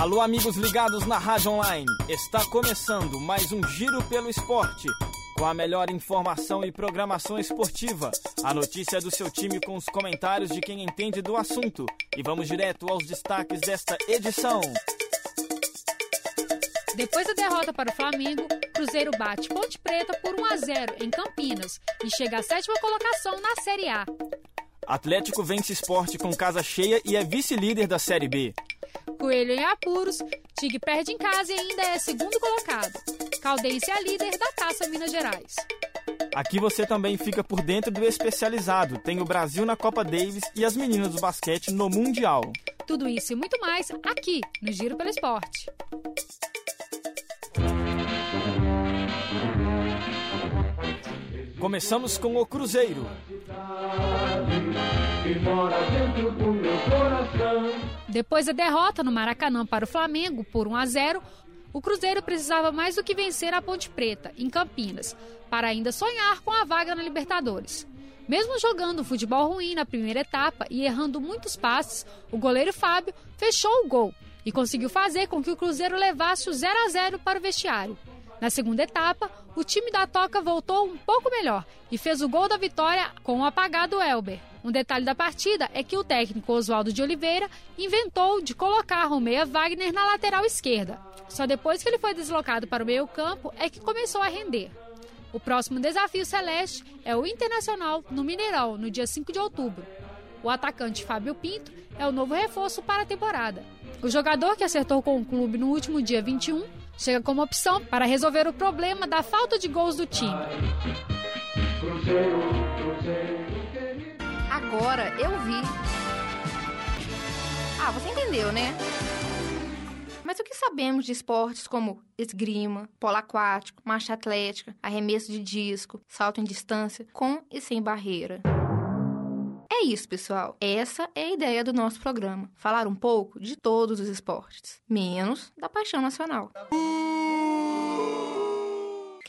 Alô, amigos ligados na Rádio Online. Está começando mais um Giro pelo Esporte. Com a melhor informação e programação esportiva. A notícia do seu time com os comentários de quem entende do assunto. E vamos direto aos destaques desta edição. Depois da derrota para o Flamengo, Cruzeiro bate Ponte Preta por 1 a 0 em Campinas e chega à sétima colocação na Série A. Atlético vence esporte com casa cheia e é vice-líder da Série B. Coelho em apuros, Tig perde em casa e ainda é segundo colocado. Caldense é líder da Taça Minas Gerais. Aqui você também fica por dentro do especializado. Tem o Brasil na Copa Davis e as meninas do basquete no Mundial. Tudo isso e muito mais aqui no Giro pelo Esporte. Começamos com o Cruzeiro. Depois da derrota no Maracanã para o Flamengo por 1 a 0, o Cruzeiro precisava mais do que vencer a Ponte Preta, em Campinas, para ainda sonhar com a vaga na Libertadores. Mesmo jogando futebol ruim na primeira etapa e errando muitos passes, o goleiro Fábio fechou o gol e conseguiu fazer com que o Cruzeiro levasse o 0 a 0 para o vestiário. Na segunda etapa, o time da Toca voltou um pouco melhor e fez o gol da vitória com o apagado Elber. Um detalhe da partida é que o técnico Oswaldo de Oliveira inventou de colocar o meia Wagner na lateral esquerda. Só depois que ele foi deslocado para o meio-campo é que começou a render. O próximo desafio celeste é o Internacional no Mineirão, no dia 5 de outubro. O atacante Fábio Pinto é o novo reforço para a temporada. O jogador que acertou com o clube no último dia 21 chega como opção para resolver o problema da falta de gols do time. Agora eu vi. Ah, você entendeu, né? Mas o que sabemos de esportes como esgrima, polo aquático, marcha atlética, arremesso de disco, salto em distância, com e sem barreira? É isso, pessoal. Essa é a ideia do nosso programa. Falar um pouco de todos os esportes, menos da paixão nacional.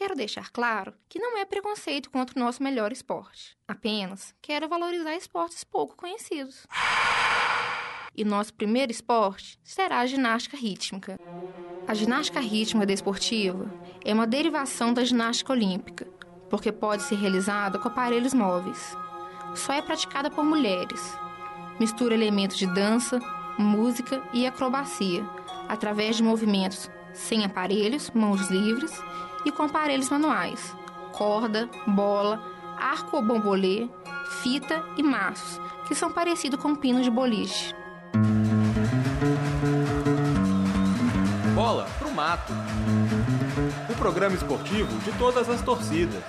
Quero deixar claro que não é preconceito contra o nosso melhor esporte. Apenas quero valorizar esportes pouco conhecidos. E nosso primeiro esporte será a ginástica rítmica. A ginástica rítmica desportiva é uma derivação da ginástica olímpica, porque pode ser realizada com aparelhos móveis só é praticada por mulheres. Mistura elementos de dança, música e acrobacia, através de movimentos sem aparelhos, mãos livres, e com aparelhos manuais, corda, bola, arco ou bombolê, fita e maços, que são parecidos com pinos de boliche. Bola pro mato. O programa esportivo de todas as torcidas.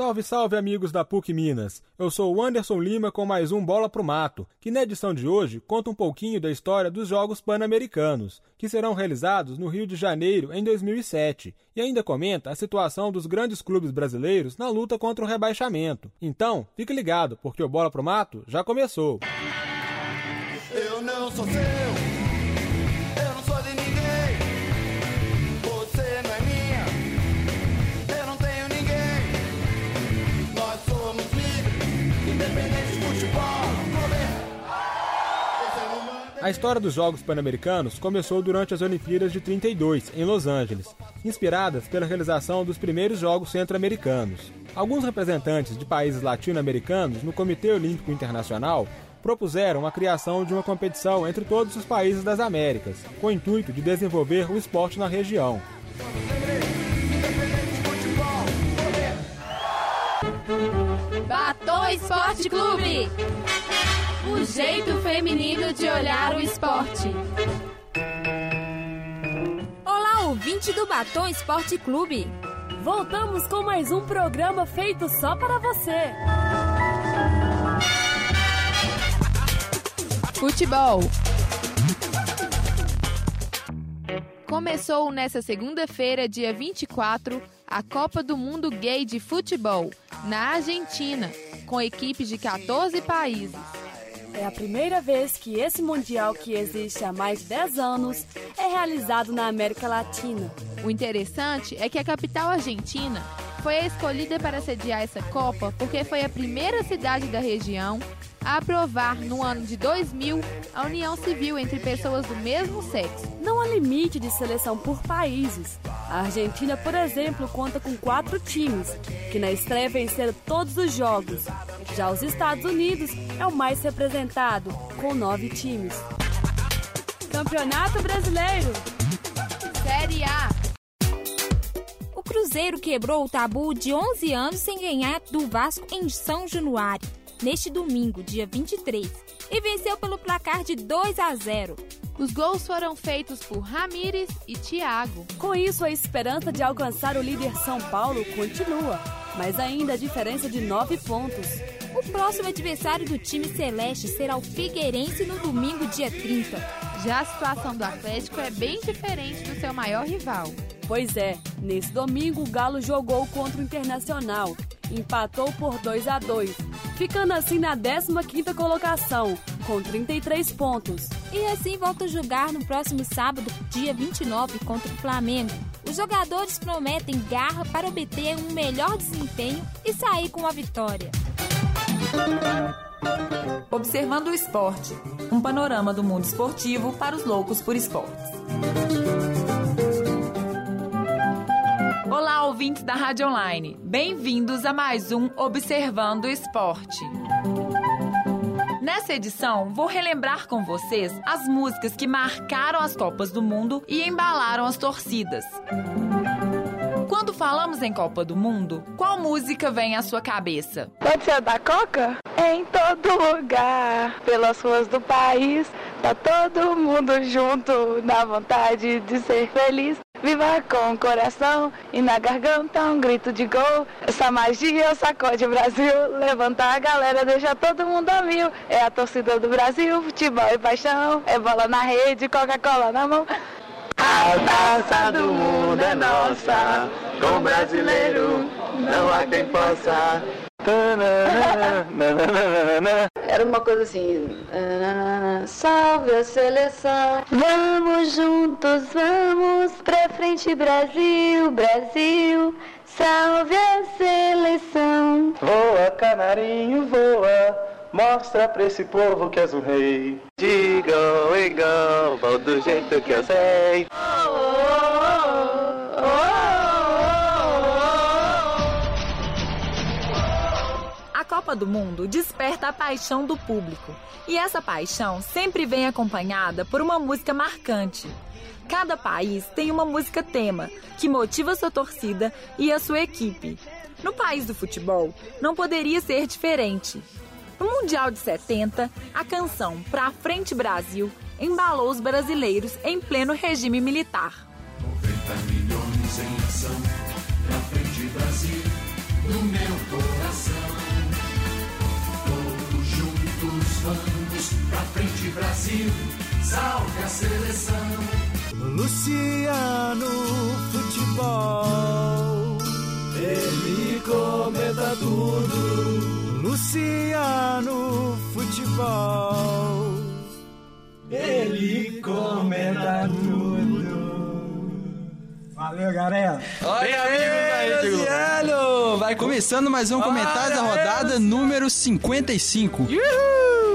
Salve, salve amigos da PUC Minas. Eu sou o Anderson Lima com mais um Bola pro Mato, que na edição de hoje conta um pouquinho da história dos Jogos Pan-Americanos, que serão realizados no Rio de Janeiro em 2007, e ainda comenta a situação dos grandes clubes brasileiros na luta contra o rebaixamento. Então, fique ligado, porque o Bola pro Mato já começou. Eu não sou seu. A história dos Jogos Pan-Americanos começou durante as Olimpíadas de 32, em Los Angeles, inspiradas pela realização dos primeiros Jogos Centro-Americanos. Alguns representantes de países latino-americanos no Comitê Olímpico Internacional propuseram a criação de uma competição entre todos os países das Américas, com o intuito de desenvolver o esporte na região. Batom Esporte Clube o jeito feminino de olhar o esporte. Olá, ouvinte do Batom Esporte Clube. Voltamos com mais um programa feito só para você. Futebol. Começou nesta segunda-feira, dia 24, a Copa do Mundo Gay de Futebol, na Argentina, com equipes de 14 países. É a primeira vez que esse Mundial, que existe há mais de 10 anos, é realizado na América Latina. O interessante é que a capital argentina foi a escolhida para sediar essa Copa porque foi a primeira cidade da região a aprovar, no ano de 2000, a união civil entre pessoas do mesmo sexo. Não há limite de seleção por países. A Argentina, por exemplo, conta com quatro times, que na estreia venceram todos os jogos. Já os Estados Unidos é o mais representado, com nove times. Campeonato Brasileiro Série A Cruzeiro quebrou o tabu de 11 anos sem ganhar do Vasco em São Januário, neste domingo, dia 23, e venceu pelo placar de 2 a 0. Os gols foram feitos por Ramires e Thiago. Com isso, a esperança de alcançar o líder São Paulo continua, mas ainda a diferença de nove pontos. O próximo adversário do time celeste será o Figueirense no domingo, dia 30. Já a situação do Atlético é bem diferente do seu maior rival. Pois é, nesse domingo o Galo jogou contra o Internacional, empatou por 2 a 2, ficando assim na 15ª colocação, com 33 pontos. E assim volta a jogar no próximo sábado, dia 29, contra o Flamengo. Os jogadores prometem garra para obter um melhor desempenho e sair com a vitória. Observando o esporte, um panorama do mundo esportivo para os loucos por esportes. Olá, ouvintes da Rádio Online. Bem-vindos a mais um Observando o Esporte. Nessa edição, vou relembrar com vocês as músicas que marcaram as Copas do Mundo e embalaram as torcidas. Quando falamos em Copa do Mundo, qual música vem à sua cabeça? Pode ser a da Coca? Em todo lugar, pelas ruas do país, tá todo mundo junto, na vontade de ser feliz. Viva com o coração e na garganta um grito de gol. Essa magia sacode o Brasil, levanta a galera, deixa todo mundo a mil. É a torcida do Brasil, futebol e paixão, é bola na rede, Coca-Cola na mão. A taça do mundo é nossa, com brasileiro não há quem possa. Era uma coisa assim. Salve a seleção. Vamos juntos, vamos pra frente, Brasil, Brasil. Salve a seleção. Voa, canarinho, voa. Mostra pra esse povo que és um rei. Diga igual, vou do jeito que eu sei. Copa do Mundo desperta a paixão do público. E essa paixão sempre vem acompanhada por uma música marcante. Cada país tem uma música tema que motiva sua torcida e a sua equipe. No país do futebol, não poderia ser diferente. No Mundial de 70, a canção Pra Frente Brasil embalou os brasileiros em pleno regime militar. 90 milhões em ação, pra frente Brasil, no meu coração. Vamos, pra frente Brasil, salve a seleção. Luciano Futebol, ele comenta tudo. Luciano Futebol, ele comenta tudo. Valeu, galera. Olha aí, Luciano! Vai começando mais um comentário da rodada número 55.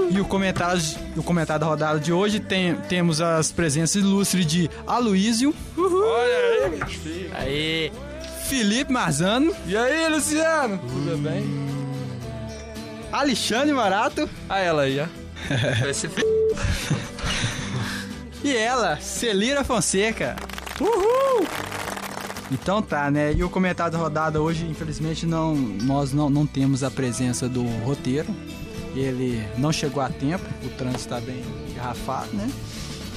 E o comentário, o comentário da rodada de hoje tem, temos as presenças ilustres de Aloísio. Olha aí, Aí. Felipe Marzano. E aí, Luciano? Tudo bem? Alexandre Marato. Ah, ela aí, ó. Vai ser f... E ela, Celira Fonseca. Uhul! Então tá, né? E o comentário da rodada hoje, infelizmente, não, nós não, não temos a presença do roteiro. Ele não chegou a tempo, o trânsito está bem engarrafado, né?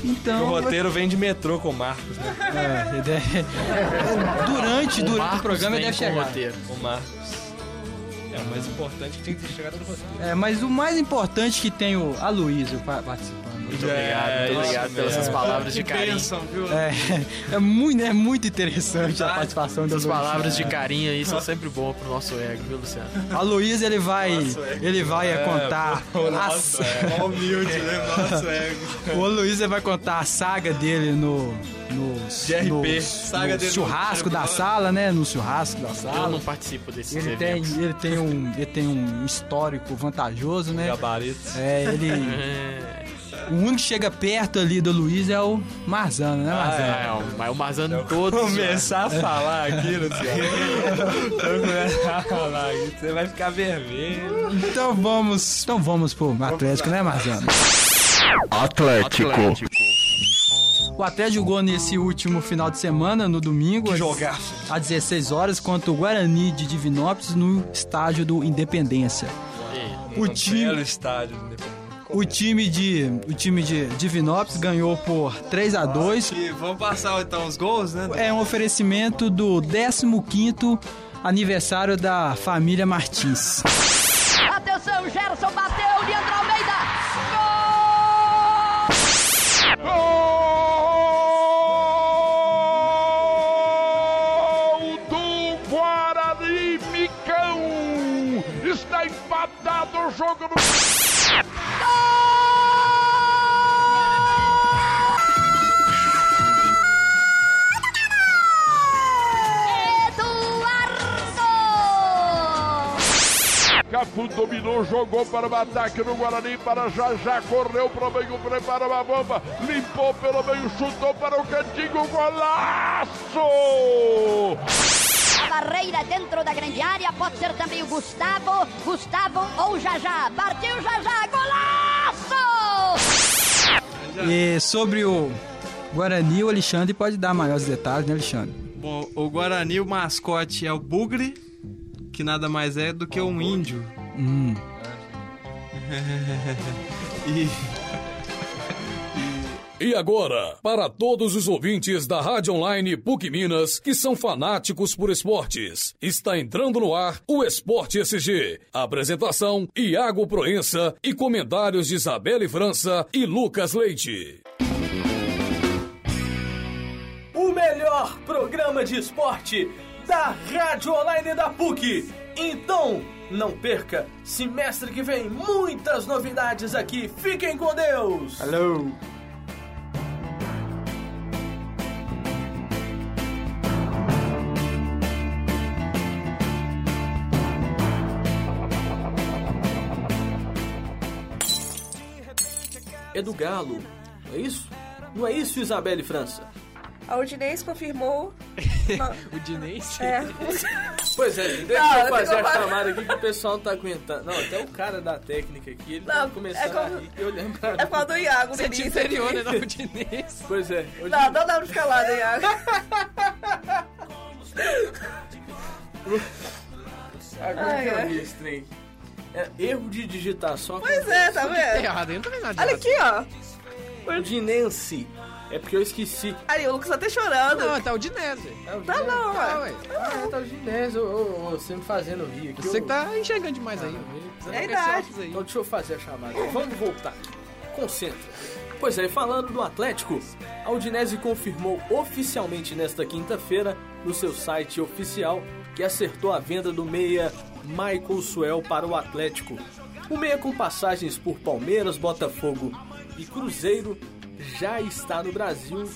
Então. O roteiro vem de metrô com o Marcos, né? É, deve... durante, durante o, Marcos programa ele deve chegar. O, roteiro. o Marcos. É, o mais importante que tinha que ter chegado no roteiro. É, mas o mais importante que tem o Aloysio pa- participando. Muito obrigado, muito obrigado pelas suas palavras de carinho. É, é, muito, é muito interessante a participação do Aloysio. palavras de carinho aí são sempre boas pro nosso ego, viu, Luciano? A Luiz ele vai, ele vai É, contar pô, o a nosso ego. Humilde, né? Nosso ego. O ele vai contar a saga dele no nos, GRP, nos- saga no churrasco da sala, né? No churrasco da sala. Eu não participo desses Ele tem, ele tem um, ele tem um histórico vantajoso, né? Gabaritos. É, ele. o único que chega perto ali do Luiz é o Marzano, né, Marzano? É, o- mas o Marzano todos. Começar a É. falar aqui, Luciano. Eu começar a falar aqui, você vai ficar vermelho. Então vamos, então vamos pro Atlético, né, Marzano? Atlético. O Atlético jogou nesse último final de semana, no domingo, jogaço. às 16 horas, contra o Guarani de Divinópolis no estádio do Independência. O time, estádio. o time de, o time de Divinópolis ganhou por 3 a 2. E vamos passar então os gols, né? É um oferecimento do 15º aniversário da família Martins. Atenção, Gerson bateu, Leandro Almeida. Gol Cafu dominou, jogou para o ataque no Guarani, para já já correu para o meio, preparou a bomba, limpou pelo meio, chutou para o cantinho, golaço! Barreira dentro da grande área pode ser também o Gustavo, Gustavo ou Jajá. Partiu Jajá, golaço! E sobre o Guarani, o Alexandre pode dar maiores detalhes, né, Alexandre? Bom, o Guarani, o mascote é o Bugre, que nada mais é do que um índio. Hum. e E agora, para todos os ouvintes da Rádio Online PUC Minas que são fanáticos por esportes, está entrando no ar o Esporte SG. Apresentação: Iago Proença e comentários de Isabelle França e Lucas Leite. O melhor programa de esporte da Rádio Online da PUC. Então, não perca, semestre que vem, muitas novidades aqui. Fiquem com Deus! Alô! É do Galo, não é isso? Não é isso, Isabelle França? A Udinese confirmou. o Dinense? É. Pois é, deixa Não, eu fazer a chamada aqui que o pessoal não tá aguentando. Não, até o cara da técnica aqui, ele tá Não, começando é como- a rir e olhando pra É do Iago, Você é Denise. inferior, né, da Udinese. Pois é. Não, não dá pra ficar lá, né, Iago? Agora Ai, que eu ai. vi esse trem. É, erro de digitação. Pois é, tá vendo? errado, não nada Olha aqui, ó. Udinense. É porque eu esqueci. Aí, o Lucas tá até chorando. Não, tá o Dinese. Tá não, Tá, ué. Ah, tá o ô, você me fazendo rir aqui. Você que tá enxergando demais aí. É idade. Então deixa eu fazer a chamada. Vamos voltar. Concentra. Pois é, falando do Atlético, a Udinese confirmou oficialmente nesta quinta-feira, no seu site oficial, que acertou a venda do meia Michael Suel para o Atlético. O meia com passagens por Palmeiras, Botafogo e Cruzeiro já está no Brasil.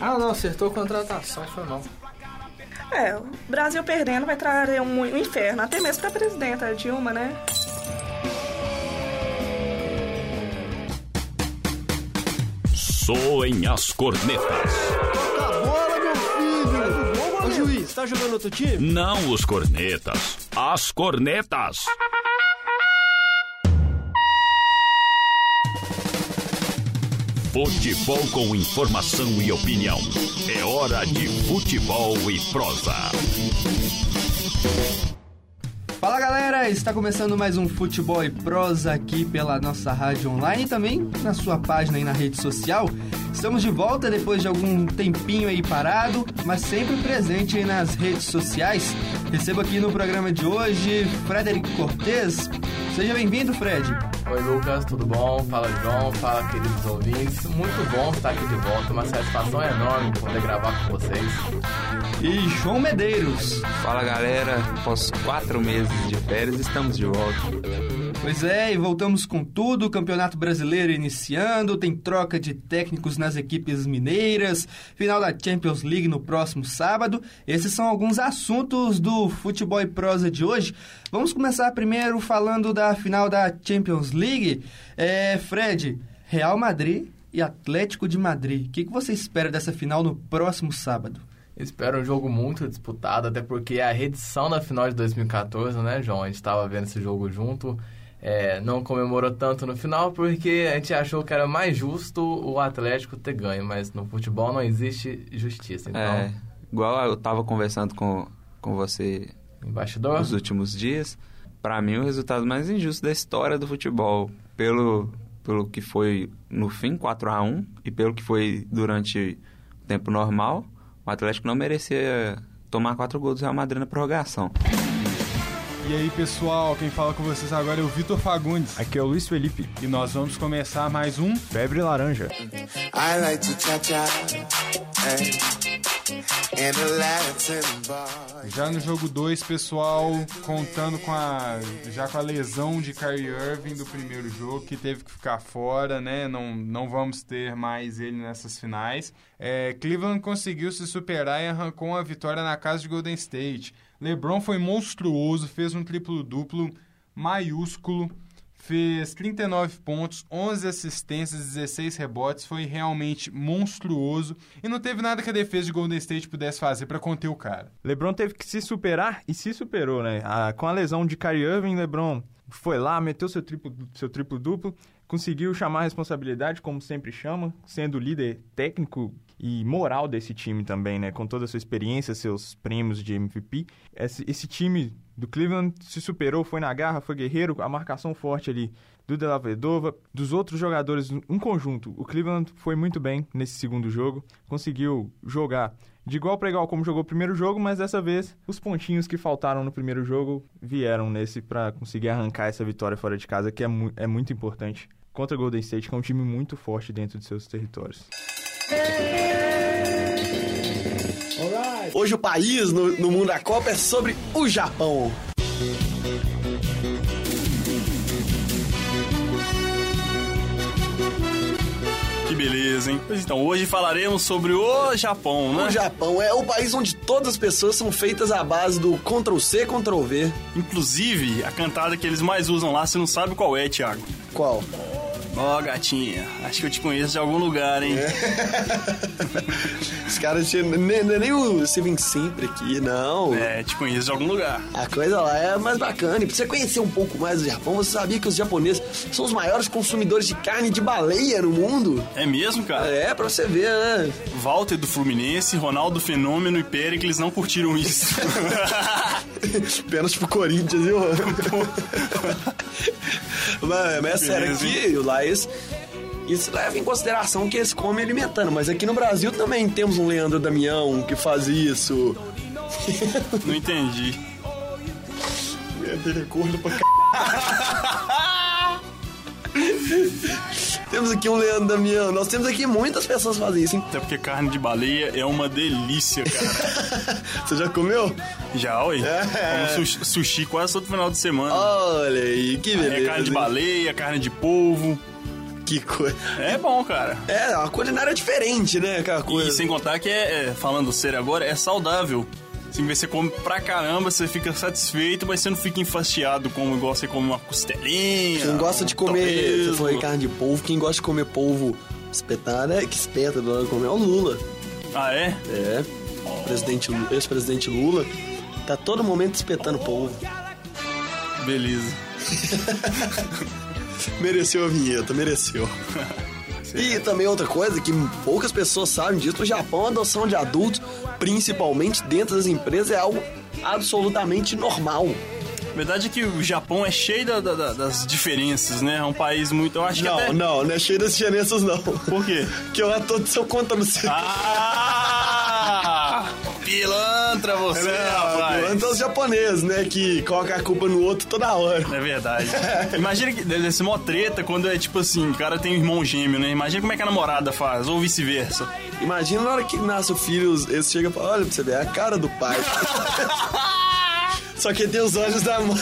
Ah, não, acertou a contratação, foi mal. É, o Brasil perdendo vai trazer um, um inferno, até mesmo pra presidenta Dilma, né? Soem as cornetas. Bola, meu filho! Ô juiz, tá jogando outro time? Não os cornetas, as cornetas. Futebol com informação e opinião. É hora de futebol e prosa. Fala galera, está começando mais um Futebol e Prosa aqui pela nossa rádio online e também na sua página aí na rede social. Estamos de volta depois de algum tempinho aí parado, mas sempre presente aí nas redes sociais. Recebo aqui no programa de hoje Frederico Cortez. Seja bem-vindo, Fred. Oi Lucas, tudo bom? Fala João, fala queridos ouvintes. Muito bom estar aqui de volta, uma satisfação enorme poder gravar com vocês. E João Medeiros. Fala galera, após quatro meses de férias estamos de volta. Pois é, e voltamos com tudo. O Campeonato Brasileiro iniciando, tem troca de técnicos nas equipes mineiras, final da Champions League no próximo sábado. Esses são alguns assuntos do Futebol e Prosa de hoje. Vamos começar primeiro falando da final da Champions League. É, Fred, Real Madrid e Atlético de Madrid. O que, que você espera dessa final no próximo sábado? Espero um jogo muito disputado, até porque a reedição da final de 2014, né, João? A gente estava vendo esse jogo junto. É, não comemorou tanto no final porque a gente achou que era mais justo o Atlético ter ganho, mas no futebol não existe justiça. Então, É, igual eu tava conversando com, com você Embaixador? nos últimos dias, pra mim o resultado mais injusto da história do futebol, pelo, pelo que foi no fim 4 a 1 e pelo que foi durante o tempo normal, o Atlético não merecia tomar quatro gols do Real Madrid na prorrogação. E aí, pessoal, quem fala com vocês agora é o Vitor Fagundes. Aqui é o Luiz Felipe. E nós vamos começar mais um Febre Laranja. I like to cha-cha hey, in a Latin bar. Já no jogo 2, pessoal, contando com a já com a lesão de Kyrie Irving do primeiro jogo, que teve que ficar fora, né? Não, não vamos ter mais ele nessas finais. É, Cleveland conseguiu se superar e arrancou uma vitória na casa de Golden State. LeBron foi monstruoso, fez um triplo-duplo maiúsculo, fez 39 pontos, 11 assistências, 16 rebotes, foi realmente monstruoso e não teve nada que a defesa de Golden State pudesse fazer para conter o cara. LeBron teve que se superar e se superou, né? Ah, com a lesão de Kyrie Irving, LeBron foi lá, meteu seu triplo, seu triplo duplo, conseguiu chamar a responsabilidade, como sempre chama, sendo líder técnico e moral desse time também, né? Com toda a sua experiência, seus prêmios de MVP. Esse, esse time do Cleveland se superou, foi na garra, foi guerreiro, a marcação forte ali do De La Vedova, dos outros jogadores, um conjunto. O Cleveland foi muito bem nesse segundo jogo, conseguiu jogar de igual para igual como jogou o primeiro jogo, mas dessa vez os pontinhos que faltaram no primeiro jogo vieram nesse para conseguir arrancar essa vitória fora de casa, que é, mu é muito importante contra o Golden State, que é um time muito forte dentro de seus territórios. Hoje o país no, no mundo da Copa é sobre o Japão. Que beleza, hein? Pois então, hoje falaremos sobre o Japão, né? O Japão é o país onde todas as pessoas são feitas à base do Ctrl-C, Ctrl-V. Inclusive, a cantada que eles mais usam lá, você não sabe qual é, Thiago. Qual? Ó, gatinha, acho que eu te conheço de algum lugar, hein? Os caras tinham. Nem, não é nem o Steven sempre aqui, não. É, te conheço de algum lugar. A coisa lá é mais bacana. E pra você conhecer um pouco mais do Japão, você sabia que os japoneses são os maiores consumidores de carne de baleia no mundo? É mesmo, cara? É, pra você ver, né? Walter do Fluminense, Ronaldo Fenômeno e Péricles não curtiram isso. Pênalti pro Corinthians, viu? mas, mas é sério, aqui, lá isso leva em consideração que eles comem alimentando. Mas aqui no Brasil também temos um Leandro Damião que faz isso. Não entendi. Ele é gordo pra c... Temos aqui um Leandro Damião. Nós temos aqui muitas pessoas que fazem isso, hein? Até porque carne de baleia é uma delícia, cara. Você já comeu? Já, ui. É. Como sushi, sushi quase todo final de semana. Olha aí, que beleza. É carne de hein? baleia, carne de polvo. Que coisa. É bom, cara. É, uma culinária diferente, né? Aquela coisa. E sem contar que é, é, falando sério agora, é saudável. Assim, você come pra caramba, você fica satisfeito, mas você não fica enfastiado como igual você come uma costelinha. Quem gosta de comer, foi carne de polvo, quem gosta de comer polvo espetado, é que espeta na hora de comer é o Lula. Ah, é? É. Presidente, ex-presidente Lula tá todo momento espetando polvo. Beleza. mereceu a vinheta, mereceu. E também outra coisa que poucas pessoas sabem disso, no Japão a adoção de adultos, principalmente dentro das empresas, é algo absolutamente normal. A verdade é que o Japão é cheio da- da- da- das diferenças, né? É um país muito. Eu acho não, que até... não, não é cheio das diferenças não. Por quê? Que eu tô de seu conta no seu. Ah! Pilantra você, é os japoneses, né? Que colocam a culpa no outro toda hora. É verdade. Imagina que deve ser mó treta quando é tipo assim, o cara tem um irmão gêmeo, né? Imagina como é que a namorada faz, ou vice-versa. Imagina na hora que nasce o filho, eles chegam e falam, olha pra você ver, é a cara do pai. Só que tem os olhos da mãe.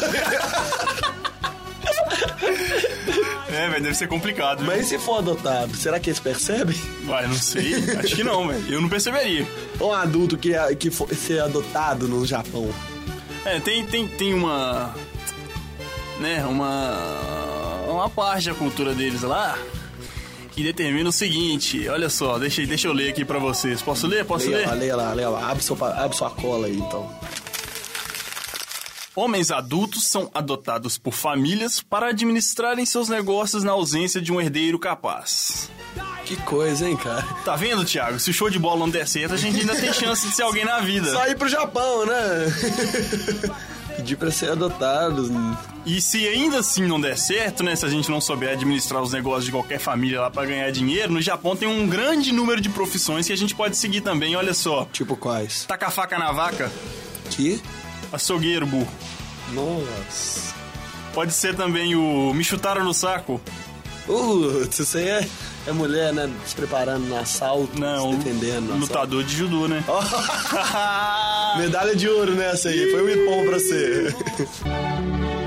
É, velho, deve ser complicado. Mas e se for adotado, será que eles percebem? Uai, não sei. Acho que não, velho. Eu não perceberia. Um adulto que, é- que for ser adotado no Japão. É, tem, tem, tem uma. Né, uma. Uma parte da cultura deles lá que determina o seguinte: olha só, deixa, deixa eu ler aqui pra vocês. Posso ler? Posso leia ler? lá, leia lá, leia lá. Abre, seu, abre sua cola aí, então. Homens adultos são adotados por famílias para administrarem seus negócios na ausência de um herdeiro capaz. Que coisa, hein, cara? Tá vendo, Thiago? Se o show de bola não der certo, a gente ainda tem chance de ser alguém na vida. Só ir pro Japão, né? Pedir pra ser adotados. E se ainda assim não der certo, né? Se a gente não souber administrar os negócios de qualquer família lá pra ganhar dinheiro, no Japão tem um grande número de profissões que a gente pode seguir também, olha só. Tipo quais? Taca a faca na vaca. Que? Açougueiro, burro. Nossa. Pode ser também o me chutaram no saco. Putz, isso aí é, é mulher, né? Se preparando no assalto, Não, se defendendo. no Lutador de judô, né? assalto. Medalha de ouro nessa aí, foi um ipom pra você.